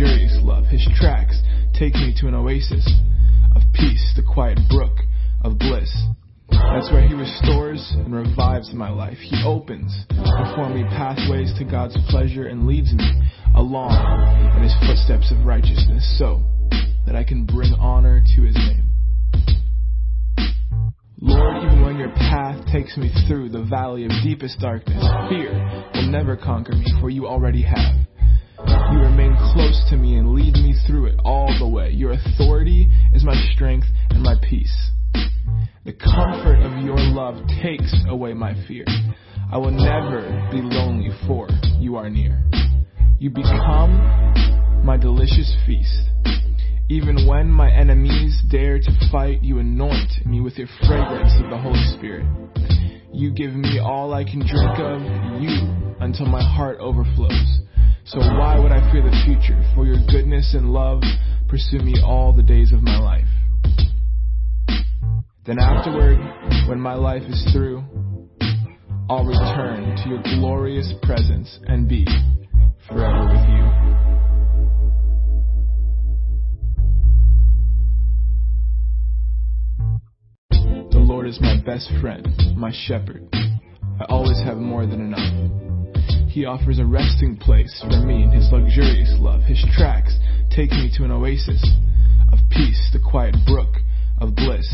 luxurious love. His tracks take me to an oasis of peace, the quiet brook of bliss. That's where He restores and revives my life. He opens before me pathways to God's pleasure and leads me along in His footsteps of righteousness so that I can bring honor to His name. Lord, even when your path takes me through the valley of deepest darkness, fear will never conquer me, for you already have. You remain close to me and lead me through it all the way. Your authority is my strength and my peace. The comfort of your love takes away my fear. I will never be lonely, for you are near. You become my delicious feast. Even when my enemies dare to fight, you anoint me with your fragrance of the Holy Spirit. You give me all I can drink of you until my heart overflows. So why would I fear the future? For your goodness and love pursue me all the days of my life. Then afterward, when my life is through, I'll return to your glorious presence and be forever with you. The Lord is my best friend, my shepherd. I always have more than enough. He offers a resting place for me in his luxurious love. His tracks take me to an oasis of peace, the quiet brook of bliss.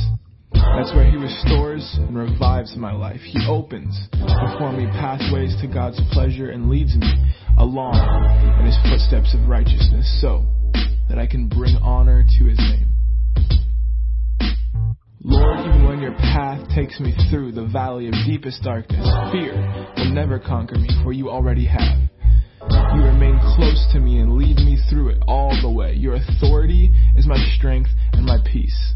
That's where he restores and revives my life. He opens before me pathways to God's pleasure and leads me along in his footsteps of righteousness so that I can bring honor to his name. Lord, even when your path takes me through the valley of deepest darkness, fear will never conquer me, for you already have. You remain close to me and lead me through it all the way. Your authority is my strength and my peace.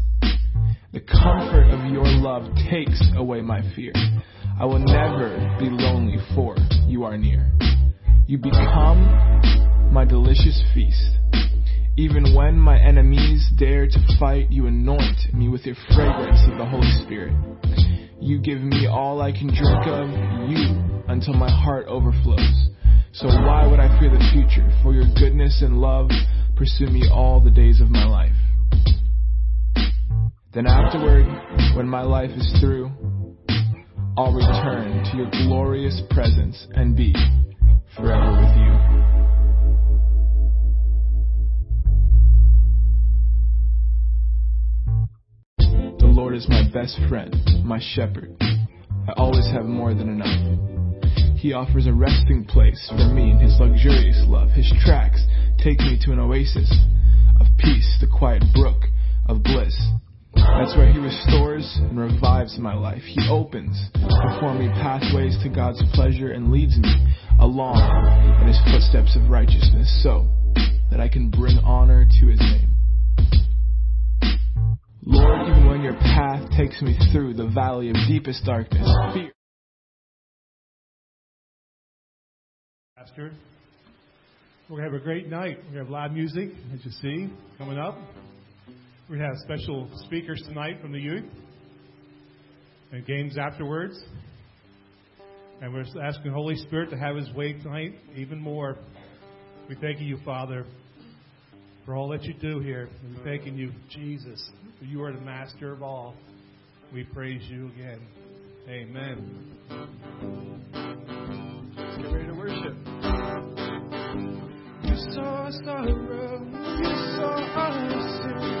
The comfort of your love takes away my fear. I will never be lonely, for you are near. You become my delicious feast. Even when my enemies dare to fight, you anoint me with your fragrance of the Holy Spirit. You give me all I can drink of you until my heart overflows. So why would I fear the future? For your goodness and love pursue me all the days of my life. Then afterward, when my life is through, I'll return to your glorious presence and be forever with you. Lord is my best friend, my shepherd. I always have more than enough. He offers a resting place for me in his luxurious love. His tracks take me to an oasis of peace, the quiet brook of bliss. That's where he restores and revives my life. He opens before me pathways to God's pleasure and leads me along in his footsteps of righteousness so that I can bring honor to his name. Lord, your path takes me through the valley of deepest darkness, fear. Pastor. We're going to have a great night. To have live music, as you see, coming up. To have special speakers tonight from the youth and games afterwards. And we're asking the Holy Spirit to have His way tonight even more. We thank you, Father, for all that you do here. We're thanking you, Jesus, you are the master of all. We praise you again. Amen. Let's get ready to worship. You saw sorrow, you saw our sin.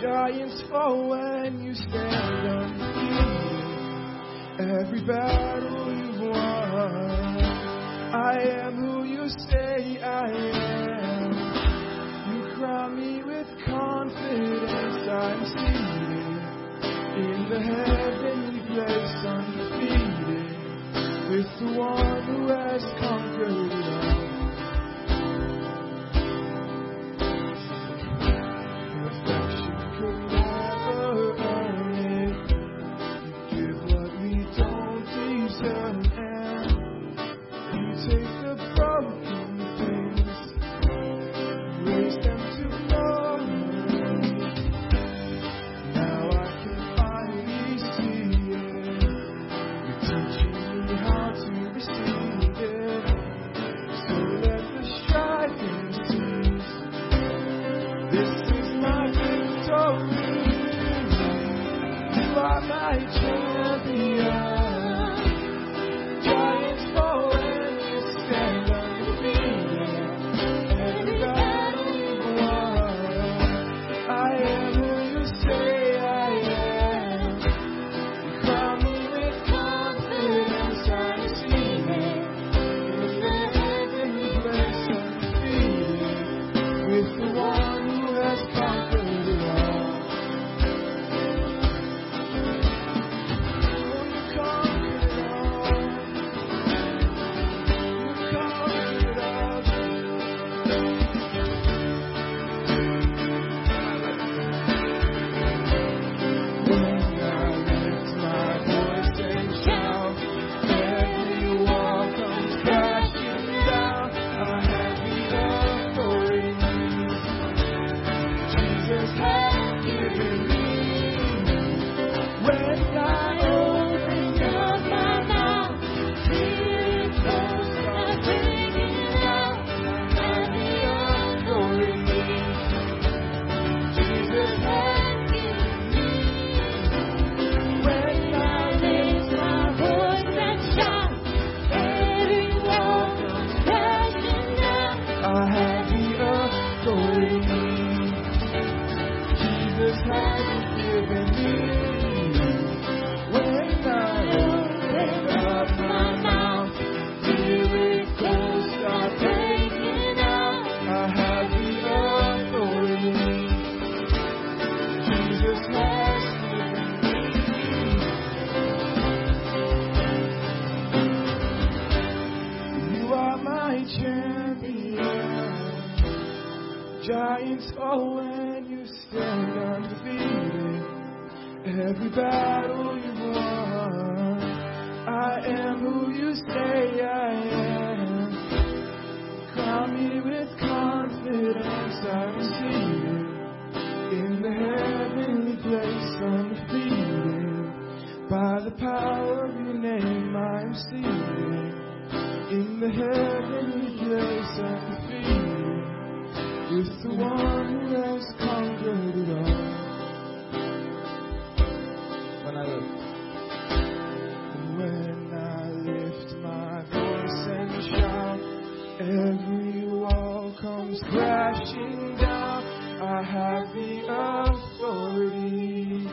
giants fall when you stand on undefeated. Every battle. has the authority.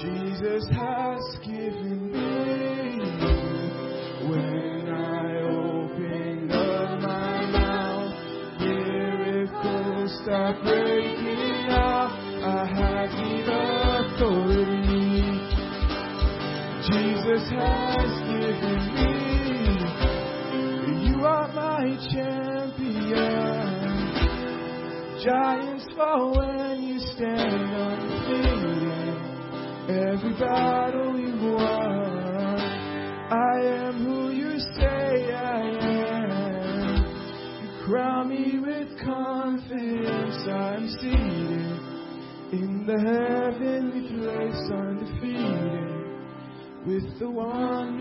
Jesus has given me when I open up my mouth, miracles start breaking out. I have the authority. Jesus has given me. You are my champion. Jah when you stand undefeated. Every battle you won, I am who you say I am. You crown me with confidence, I'm seated in the heavenly place, undefeated with the one.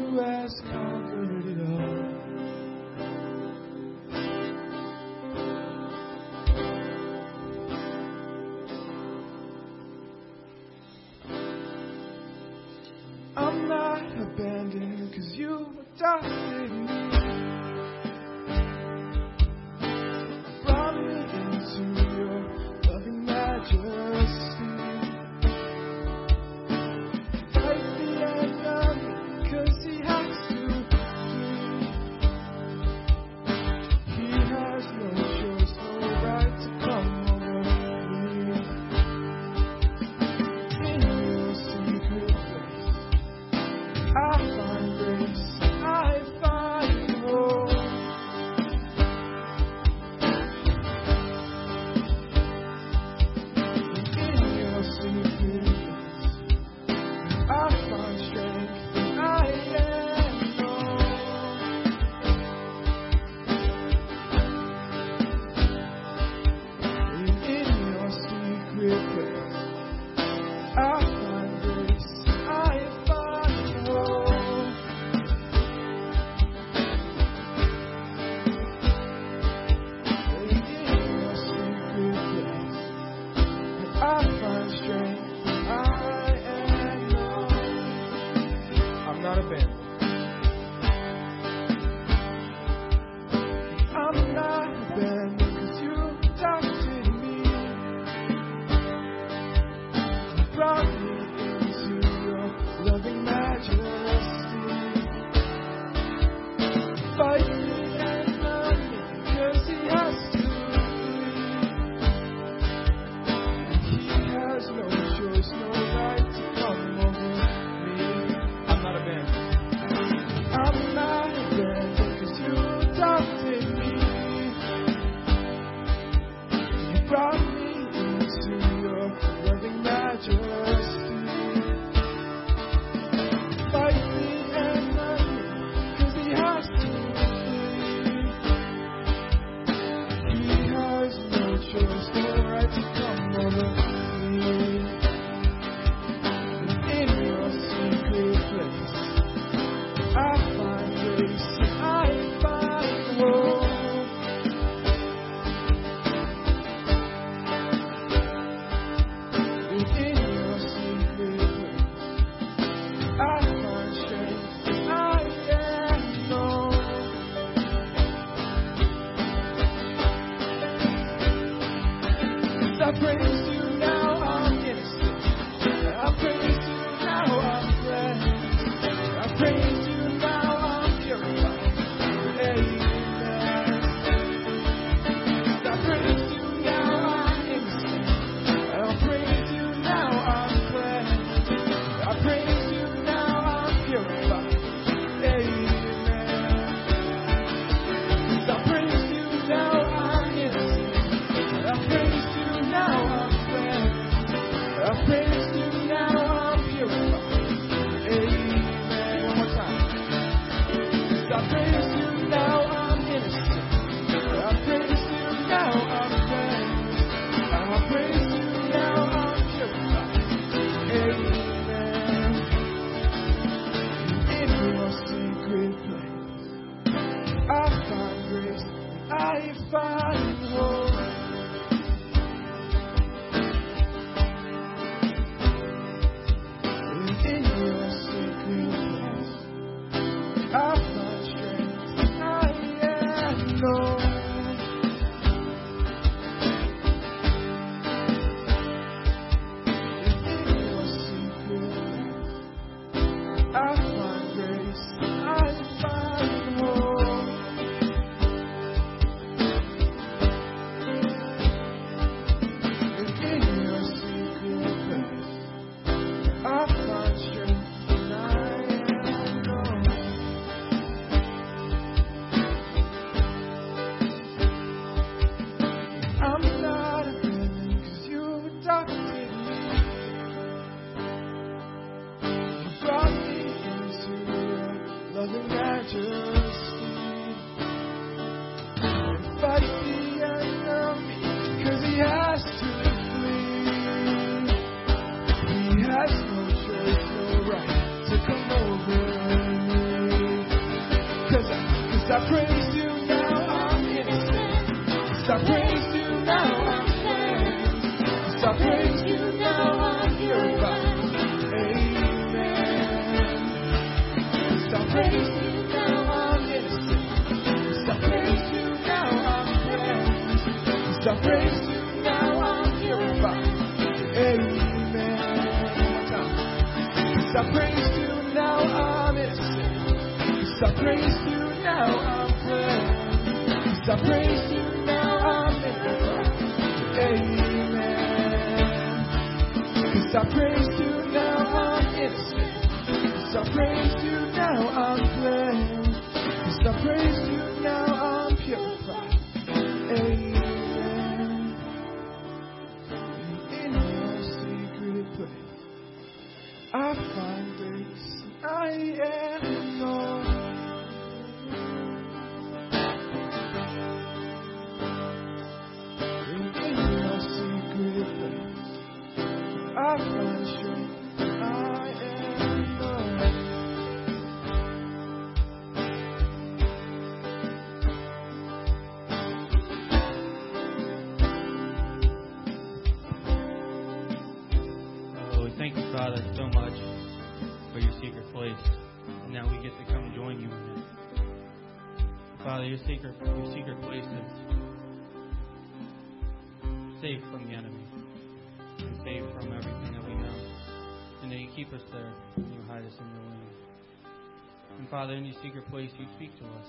And Father, in your secret place, you speak to us.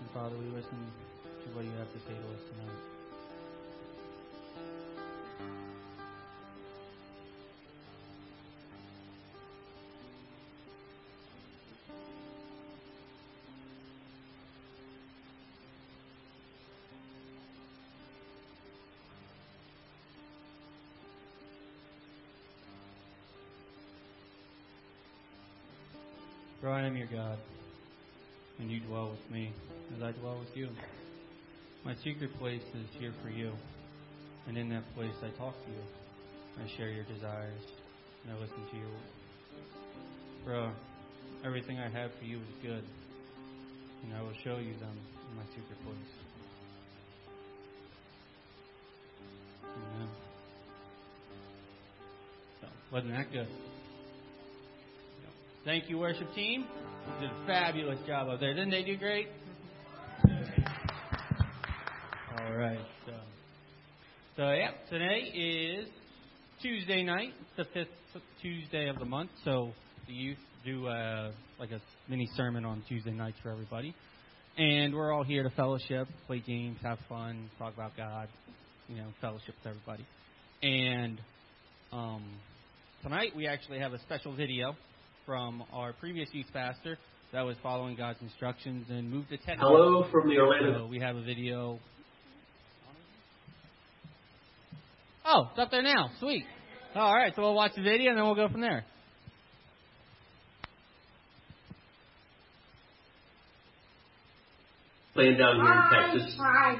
And Father, we listen to what you have to say to us tonight. Am your God, and you dwell with me as I dwell with you. My secret place is here for you, and in that place I talk to you. I share your desires, and I listen to you. For everything I have for you is good, and I will show you them in my secret place. Amen. So, wasn't that good? Thank you, worship team. You did a fabulous job up there. Didn't they do great? All right. So, so yeah, today is Tuesday night. The fifth Tuesday of the month. So the youth do uh, like a mini sermon on Tuesday nights for everybody. And we're all here to fellowship, play games, have fun, talk about God, you know, fellowship with everybody. And um, tonight we actually have a special video from our previous youth pastor that was following God's instructions and moved to Texas. Hello from the Orlando. So we have a video. Oh, it's up there now. Sweet. All right, so we'll watch the video and then we'll go from there. playing down here in Texas. Hi.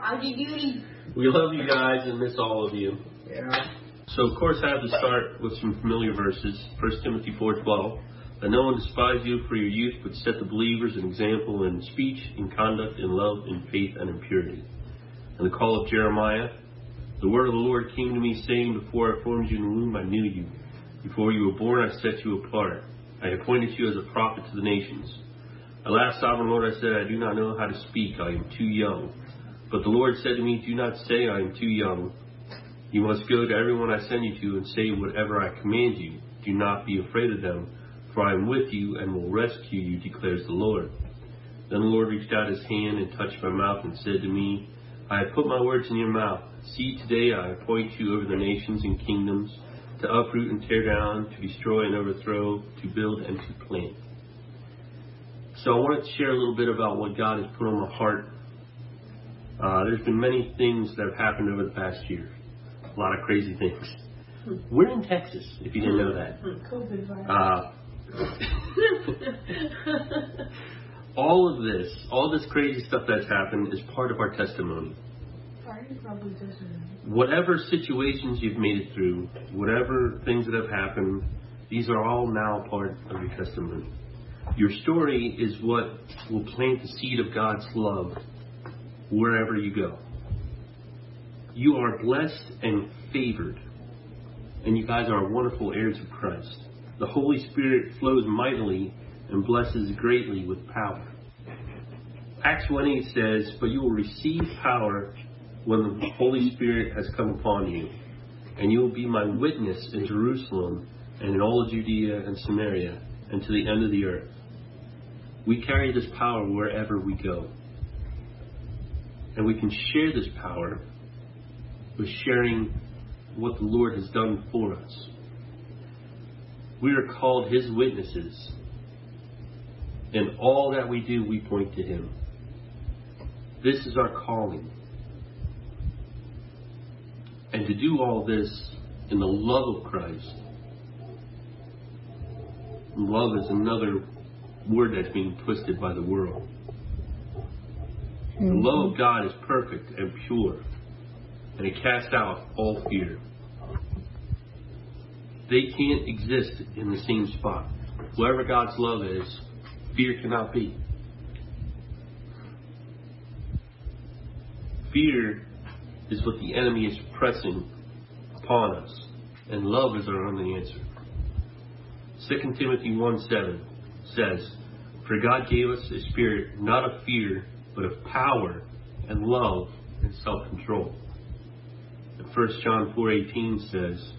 Howdy doody. We love you guys and miss all of you. Yeah. So of course I have to start with some familiar verses. 1 Timothy 4:12. That no one despise you for your youth, but set the believers an example in speech, in conduct, in love, in faith, and in purity. And the call of Jeremiah. The word of the Lord came to me, saying, Before I formed you in the womb, I knew you. Before you were born, I set you apart. I appointed you as a prophet to the nations. Alas, sovereign Lord, I said, I do not know how to speak. I am too young. But the Lord said to me, Do not say I am too young. You must go to everyone I send you to and say whatever I command you. Do not be afraid of them, for I am with you and will rescue you, declares the Lord. Then the Lord reached out his hand and touched my mouth and said to me, I have put my words in your mouth. See, today I appoint you over the nations and kingdoms, to uproot and tear down, to destroy and overthrow, to build and to plant. So I wanted to share a little bit about what God has put on my heart. Uh, there's been many things that have happened over the past year. A lot of crazy things. We're in Texas, if you didn't know that. COVID. Uh, all of this, all this crazy stuff that's happened is part of our testimony. Party probably doesn't. Whatever situations you've made it through, whatever things that have happened, these are all now part of your testimony. Your story is what will plant the seed of God's love wherever you go. You are blessed and favored, and you guys are wonderful heirs of Christ. The Holy Spirit flows mightily and blesses greatly with power. Acts 1 says, But you will receive power when the Holy Spirit has come upon you, and you will be my witness in Jerusalem and in all Judea and Samaria and to the end of the earth. We carry this power wherever we go. And we can share this power with sharing what the Lord has done for us. We are called His witnesses. In all that we do, we point to Him. This is our calling. And to do all this in the love of Christ. Love is another word that's being twisted by the world. The love of God is perfect and pure, and it casts out all fear. They can't exist in the same spot. Wherever God's love is, fear cannot be. Fear is what the enemy is pressing upon us, and love is our only answer. 2 Timothy 1 7 says, For God gave us a spirit not of fear, but of power and love and self control. And 1 John 4:18 says,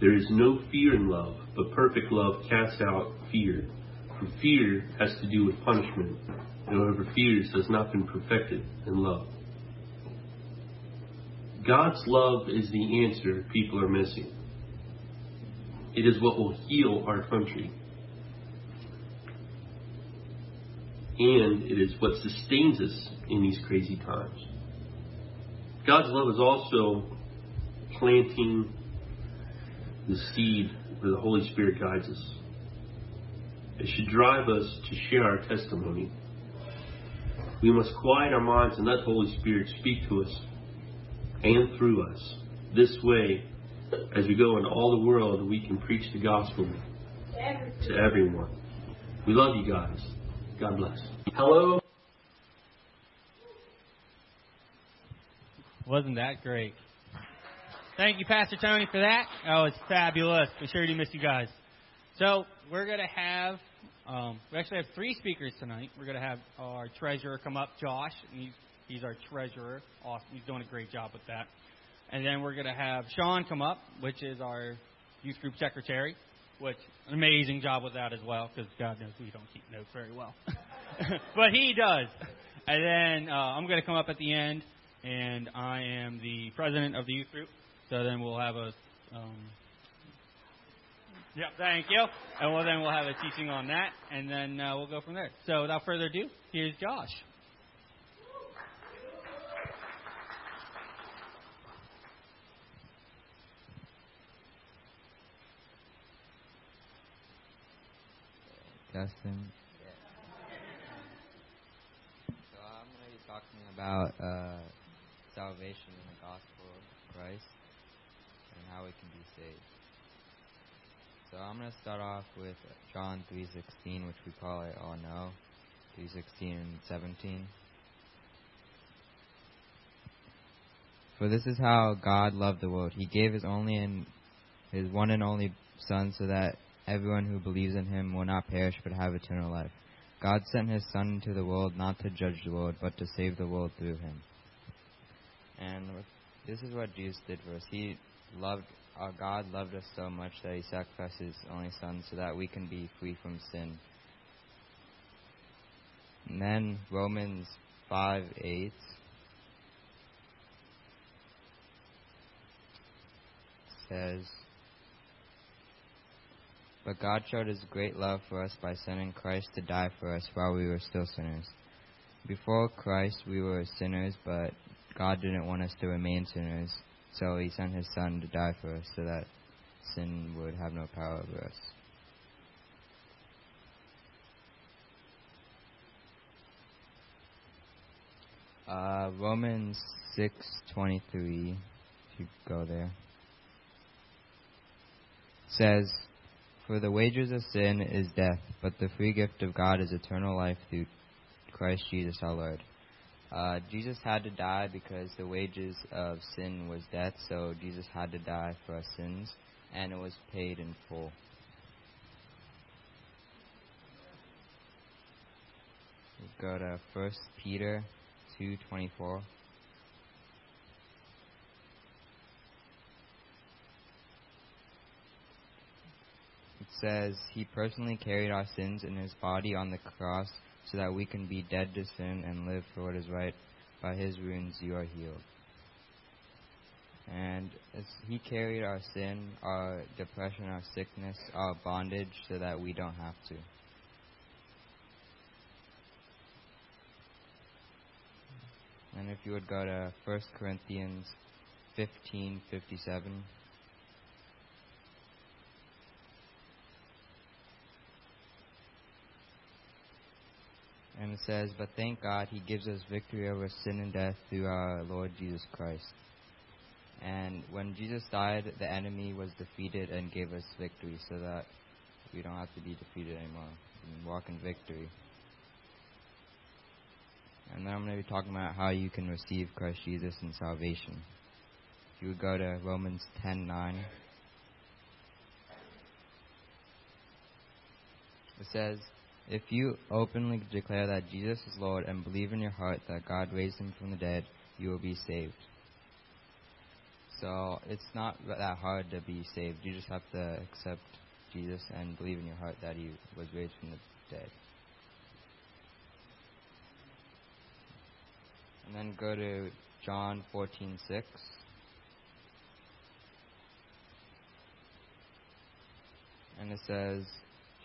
There is no fear in love, but perfect love casts out fear. For fear has to do with punishment, and whoever fears has not been perfected in love. God's love is the answer people are missing. It is what will heal our country. And it is what sustains us in these crazy times. God's love is also planting the seed where the Holy Spirit guides us. It should drive us to share our testimony. We must quiet our minds and let the Holy Spirit speak to us and through us. This way, as we go into all the world, we can preach the gospel to everyone. We love you guys. God bless. Hello. Wasn't that great? Thank you, Pastor Tony, for that. That was fabulous. We sure do miss you guys. So we're going to have, um, we actually have three speakers tonight. We're going to have our treasurer come up, Josh. And he's, he's our treasurer. Awesome. He's doing a great job with that. And then we're going to have Sean come up, which is our youth group secretary, which an amazing job with that as well, because God knows we don't keep notes very well. but he does. And then uh, I'm going to come up at the end, and I am the president of the youth group. So then we'll have a. Um, yep, thank you. And well, then we'll have a teaching on that, and then uh, we'll go from there. So without further ado, here's Josh. Dustin. So I'm going to be talking about uh, salvation in the gospel of Christ and how we can be saved. So I'm going to start off with John 3:16, which we probably all know, 3:16 and 17. For this is how God loved the world. He gave his only and his one and only Son so that everyone who believes in him will not perish but have eternal life. God sent his Son into the world not to judge the world, but to save the world through him. And this is what Jesus did for us. He loved, our God loved us so much that he sacrificed his only Son so that we can be free from sin. And then Romans 5 8 says, But God showed his great love for us by sending Christ to die for us while we were still sinners. Before Christ, we were sinners, but God didn't want us to remain sinners, so he sent his Son to die for us so that sin would have no power over us. Uh, Romans 6:23, if you go there says, For the wages of sin is death, but the free gift of God is eternal life through Christ Jesus our Lord. Uh, Jesus had to die because the wages of sin was death, so Jesus had to die for our sins, and it was paid in full. We go to 1 Peter 2:24. It says, He personally carried our sins in His body on the cross so that we can be dead to sin and live for what is right. By His wounds you are healed. And as He carried our sin, our depression, our sickness, our bondage, so that we don't have to. And if you would go to 1 Corinthians 15:57. And it says, But thank God he gives us victory over sin and death through our Lord Jesus Christ. And when Jesus died, the enemy was defeated and gave us victory so that we don't have to be defeated anymore. Can walk in victory. And then I'm going to be talking about how you can receive Christ Jesus in salvation. If you would go to Romans 10:9, it says, if you openly declare that Jesus is Lord and believe in your heart that God raised him from the dead, you will be saved. So it's not that hard to be saved. You just have to accept Jesus and believe in your heart that he was raised from the dead. And then go to John 14:6. And it says,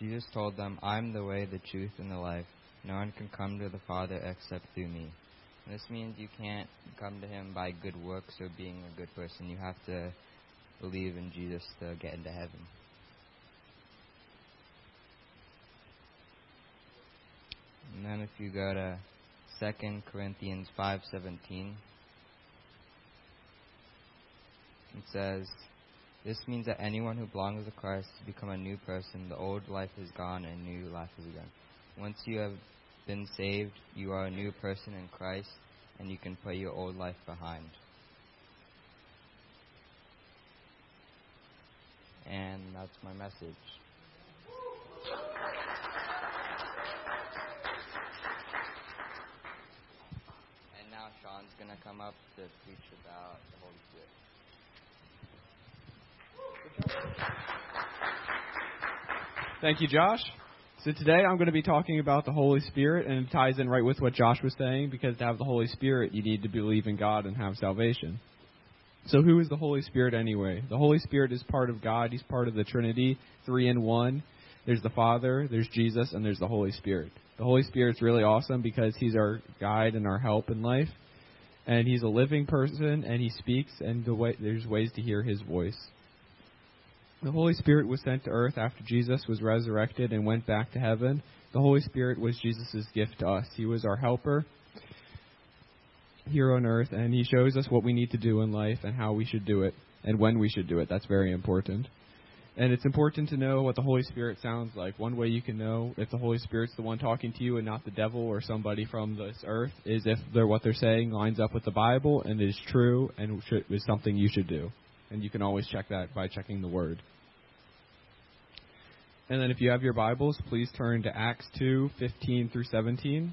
Jesus told them, I'm the way, the truth, and the life. No one can come to the Father except through me. And this means you can't come to Him by good works or being a good person. You have to believe in Jesus to get into heaven. And then if you go to 2 Corinthians 5:17, it says, this means that anyone who belongs to Christ has become a new person. The old life is gone and new life has begun. Once you have been saved, you are a new person in Christ and you can put your old life behind. And that's my message. And now Sean's going to come up to preach about the Holy Spirit. Thank you, Josh. So today I'm going to be talking about the Holy Spirit, and it ties in right with what Josh was saying because to have the Holy Spirit, you need to believe in God and have salvation. So who is the Holy Spirit anyway? The Holy Spirit is part of God. He's part of the Trinity, three in one. There's the Father, there's Jesus, and there's the Holy Spirit. The Holy Spirit's really awesome because he's our guide and our help in life. And he's a living person and he speaks and the way, there's ways to hear his voice. The Holy Spirit was sent to earth after Jesus was resurrected and went back to heaven. The Holy Spirit was Jesus' gift to us. He was our helper. here on earth, and He shows us what we need to do in life and how we should do it and when we should do it. That's very important. And it's important to know what the Holy Spirit sounds like. One way you can know if the Holy Spirit's the one talking to you and not the devil or somebody from this earth is if they're, what they're saying lines up with the Bible and is true and is something you should do. And you can always check that by checking the Word. And then if you have your Bibles, please turn to Acts 2, 15 through 17.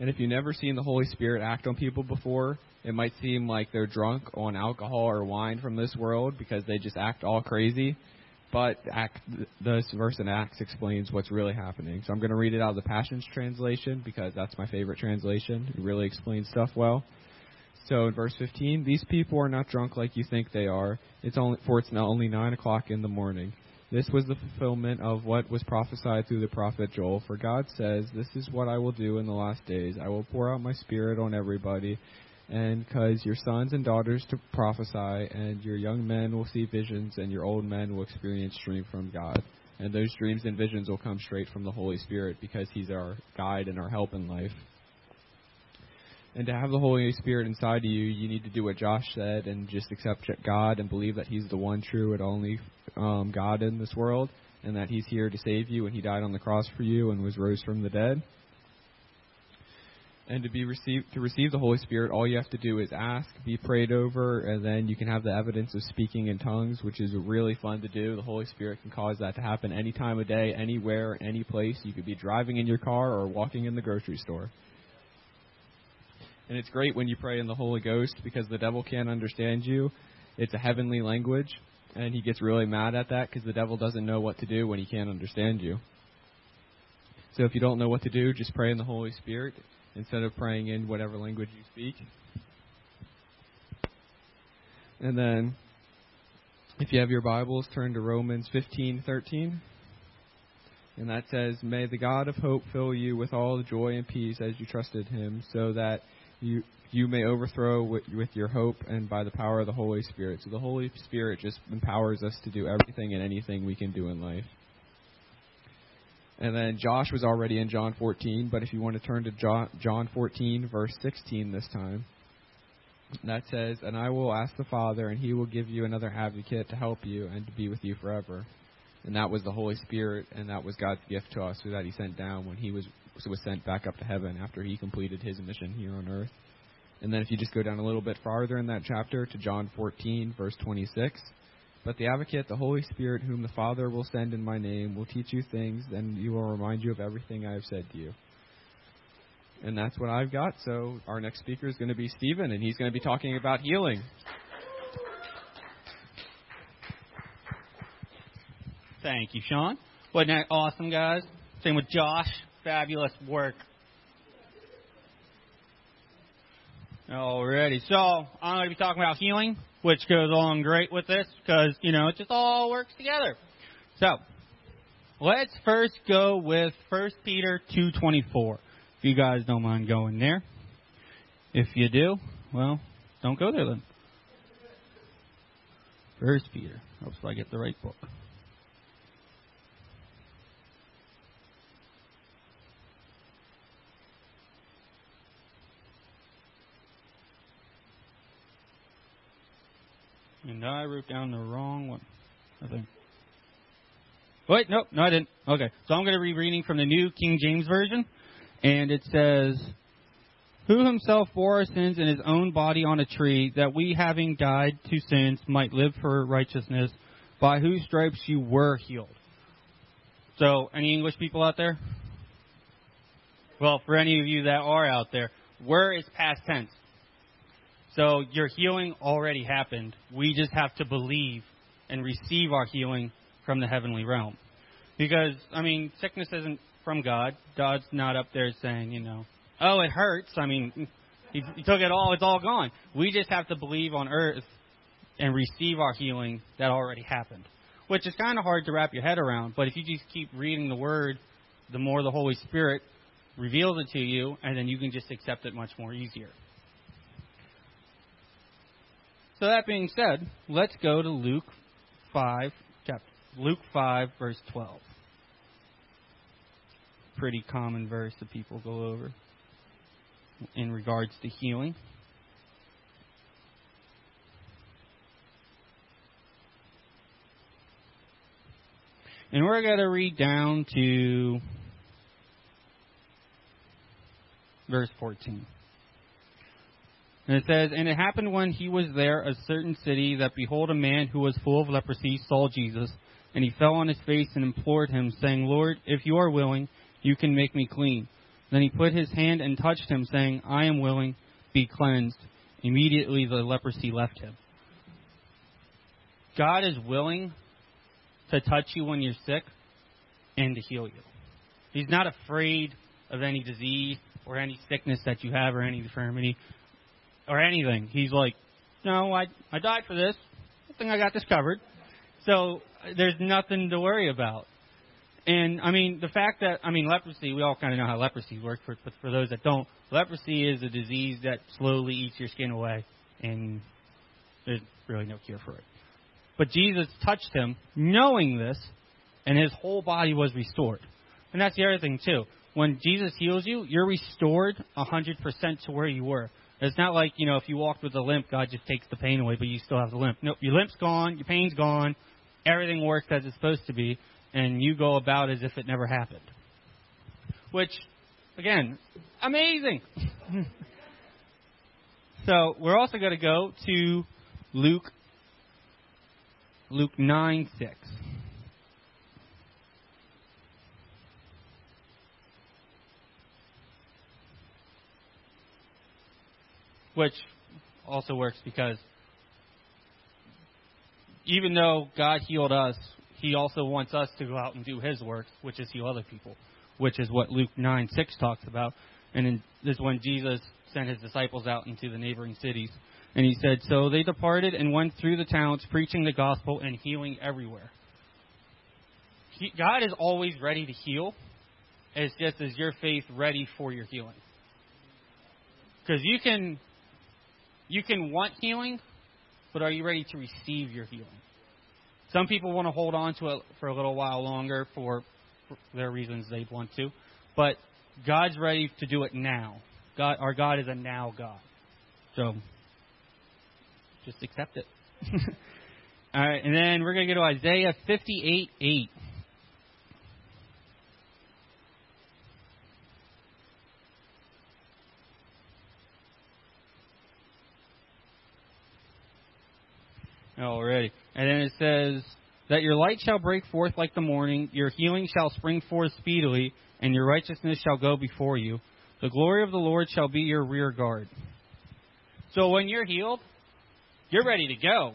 And if you've never seen the Holy Spirit act on people before, it might seem like they're drunk on alcohol or wine from this world because they just act all crazy. But act, this verse in Acts explains what's really happening. So I'm going to read it out of the Passions Translation because that's my favorite translation. It really explains stuff well. So in verse 15, these people are not drunk like you think they are. It's only for it's now only nine o'clock in the morning. This was the fulfillment of what was prophesied through the prophet Joel. For God says, This is what I will do in the last days. I will pour out my spirit on everybody, and cause your sons and daughters to prophesy, and your young men will see visions, and your old men will experience dreams from God. And those dreams and visions will come straight from the Holy Spirit because He's our guide and our help in life. And to have the Holy Spirit inside of you, you need to do what Josh said and just accept God and believe that He's the one true and only um, God in this world, and that He's here to save you, and He died on the cross for you and was rose from the dead. And to be received to receive the Holy Spirit, all you have to do is ask, be prayed over, and then you can have the evidence of speaking in tongues, which is really fun to do. The Holy Spirit can cause that to happen any time of day, anywhere, any place. You could be driving in your car or walking in the grocery store. And it's great when you pray in the Holy Ghost because the devil can't understand you. It's a heavenly language, and he gets really mad at that because the devil doesn't know what to do when he can't understand you. So if you don't know what to do, just pray in the Holy Spirit instead of praying in whatever language you speak. And then, if you have your Bibles, turn to Romans 15:13. And that says, May the God of hope fill you with all joy and peace as you trusted him, so that you you may overthrow with, with your hope and by the power of the Holy Spirit. So the Holy Spirit just empowers us to do everything and anything we can do in life. And then Josh was already in John 14, but if you want to turn to John 14, verse 16 this time, that says, And I will ask the Father, and he will give you another advocate to help you and to be with you forever. And that was the Holy Spirit, and that was God's gift to us, that he sent down when he was was sent back up to heaven after he completed his mission here on earth. And then if you just go down a little bit farther in that chapter to John 14, verse 26, but the advocate, the Holy Spirit, whom the Father will send in my name, will teach you things, and he will remind you of everything I have said to you. And that's what I've got. So our next speaker is going to be Stephen, and he's going to be talking about healing. Thank you, Sean. Wasn't that awesome, guys? Same with Josh. Fabulous work. Alrighty, so I'm going to be talking about healing, which goes along great with this because, you know, it just all works together. So, let's first go with 1 Peter 2.24. If you guys don't mind going there. If you do, well, don't go there then. First Peter. Hopefully I get the right book. And I wrote down the wrong one, I think. Wait, nope, no, I didn't. Okay, so I'm going to be reading from the New King James Version, and it says, Who himself bore our sins in his own body on a tree, that we, having died to sins, might live for righteousness, by whose stripes you were healed. So, any English people out there? Well, for any of you that are out there, were is past tense. So your healing already happened. We just have to believe and receive our healing from the heavenly realm. Because, I mean, sickness isn't from God. God's not up there saying, you know, oh, it hurts. I mean, he, he took it all, it's all gone. We just have to believe on earth and receive our healing that already happened. Which is kind of hard to wrap your head around, but if you just keep reading the Word, the more the Holy Spirit reveals it to you, and then you can just accept it much more easier. So that being said, let's go to Luke 5, chapter, Luke 5, verse 12. pretty common verse that people go over in regards to healing. And we're going to read down to verse 14. And it says, And it happened when he was there, a certain city, that behold, a man who was full of leprosy saw Jesus, and he fell on his face and implored him, saying, Lord, if you are willing, you can make me clean. Then he put his hand and touched him, saying, I am willing, be cleansed. Immediately the leprosy left him. God is willing to touch you when you're sick and to heal you. He's not afraid of any disease or any sickness that you have or any infirmity or anything. He's like, no, I I died for this. I think I got this covered. So there's nothing to worry about. And I mean, the fact that I mean, leprosy. We all kind of know how leprosy works, for, but for those that don't, leprosy is a disease that slowly eats your skin away, and there's really no cure for it. But Jesus touched him, knowing this, and his whole body was restored. And that's the other thing too. When Jesus heals you, you're restored 100% to where you were. It's not like, you know, if you walked with a limp, God just takes the pain away, but you still have the limp. Nope, your limp's gone, your pain's gone, everything works as it's supposed to be, and you go about as if it never happened. Which, again, amazing. so we're also going to go to Luke Luke 9 6. Which also works because even though God healed us, He also wants us to go out and do His works, which is heal other people, which is what Luke 9 6 talks about. And this is when Jesus sent His disciples out into the neighboring cities. And He said, So they departed and went through the towns, preaching the gospel and healing everywhere. He, God is always ready to heal. It's just is your faith ready for your healing? Because you can you can want healing, but are you ready to receive your healing? Some people want to hold on to it for a little while longer for, for their reasons they want to, but God's ready to do it now. God, our God is a now God, so just accept it. All right, and then we're going to go to Isaiah 58 8. Alrighty. And then it says, That your light shall break forth like the morning, your healing shall spring forth speedily, and your righteousness shall go before you. The glory of the Lord shall be your rear guard. So when you're healed, you're ready to go.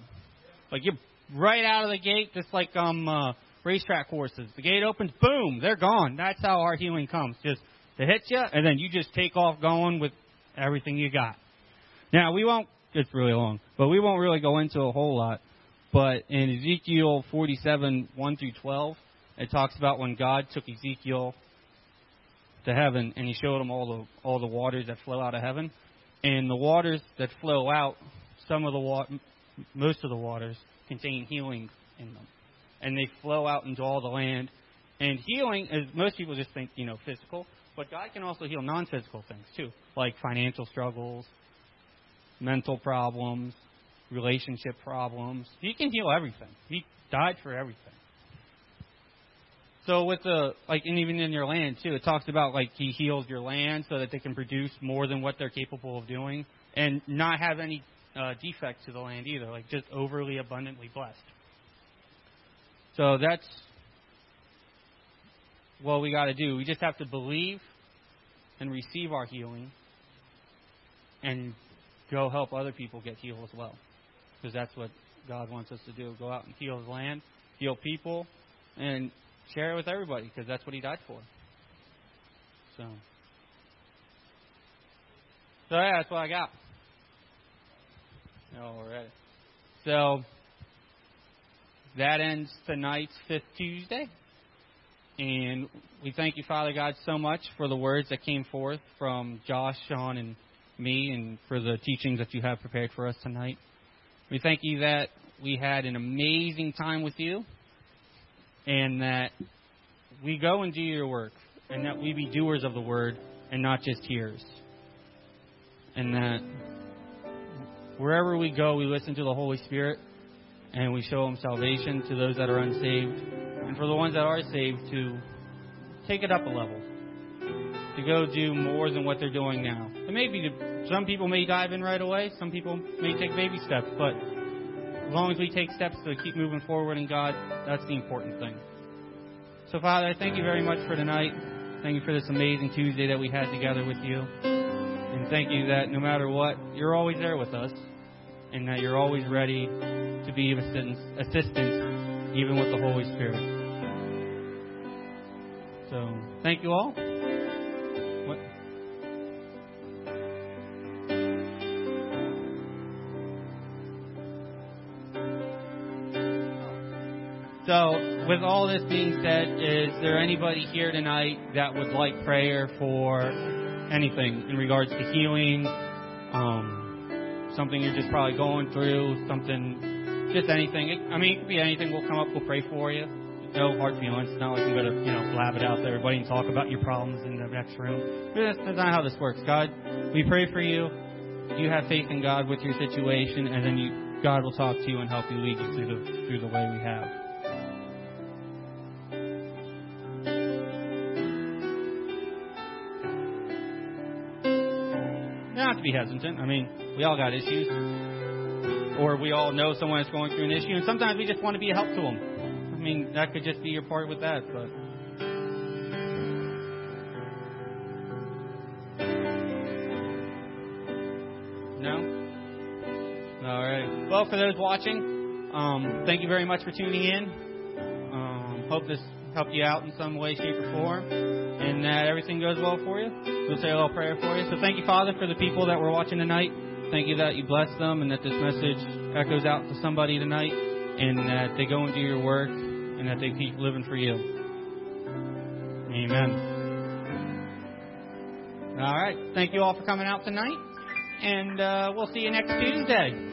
Like you're right out of the gate, just like um uh, racetrack horses. The gate opens, boom, they're gone. That's how our healing comes. Just to hit you, and then you just take off going with everything you got. Now we won't. It's really long, but we won't really go into a whole lot. But in Ezekiel 47, 1 through 12, it talks about when God took Ezekiel to heaven and he showed him all the all the waters that flow out of heaven, and the waters that flow out, some of the wa- most of the waters contain healing in them, and they flow out into all the land. And healing is most people just think you know physical, but God can also heal non-physical things too, like financial struggles, mental problems, relationship problems. He can heal everything. He died for everything. So with the like, and even in your land too, it talks about like he heals your land so that they can produce more than what they're capable of doing, and not have any uh, defects to the land either, like just overly abundantly blessed. So that's what we got to do. We just have to believe and receive our healing, and go help other people get healed as well, because that's what God wants us to do: go out and heal His land, heal people, and share it with everybody because that's what he died for. So, so yeah, that's what I got. All right. So that ends tonight's fifth Tuesday, and we thank you, Father God, so much for the words that came forth from Josh, Sean, and me, and for the teachings that you have prepared for us tonight. We thank you that we had an amazing time with you and that we go and do your work and that we be doers of the word and not just hearers. And that wherever we go, we listen to the Holy Spirit and we show Him salvation to those that are unsaved. And for the ones that are saved, to take it up a level. To go do more than what they're doing now. And maybe some people may dive in right away, some people may take baby steps, but as long as we take steps to keep moving forward in God, that's the important thing. So, Father, I thank you very much for tonight. Thank you for this amazing Tuesday that we had together with you. And thank you that no matter what, you're always there with us. And that you're always ready to be of assistance, assistance even with the Holy Spirit. So, thank you all. So, with all this being said, is there anybody here tonight that would like prayer for anything in regards to healing? Um, something you're just probably going through, something, just anything. It, I mean, it could be anything. We'll come up, we'll pray for you. No hard feelings. It's not like I'm going to, you know, blab it out to everybody and talk about your problems in the next room. That's, that's not how this works. God, we pray for you. You have faith in God with your situation, and then you, God will talk to you and help you lead you through the through the way we have. Be hesitant. I mean, we all got issues. Or we all know someone that's going through an issue, and sometimes we just want to be a help to them. I mean, that could just be your part with that, but. No? All right. Well, for those watching, um, thank you very much for tuning in. Um, hope this helped you out in some way, shape, or form, and that everything goes well for you. We'll say a little prayer for you. So thank you, Father, for the people that were watching tonight. Thank you that you bless them and that this message echoes out to somebody tonight and that they go and do your work and that they keep living for you. Amen. All right. Thank you all for coming out tonight, and uh, we'll see you next Tuesday.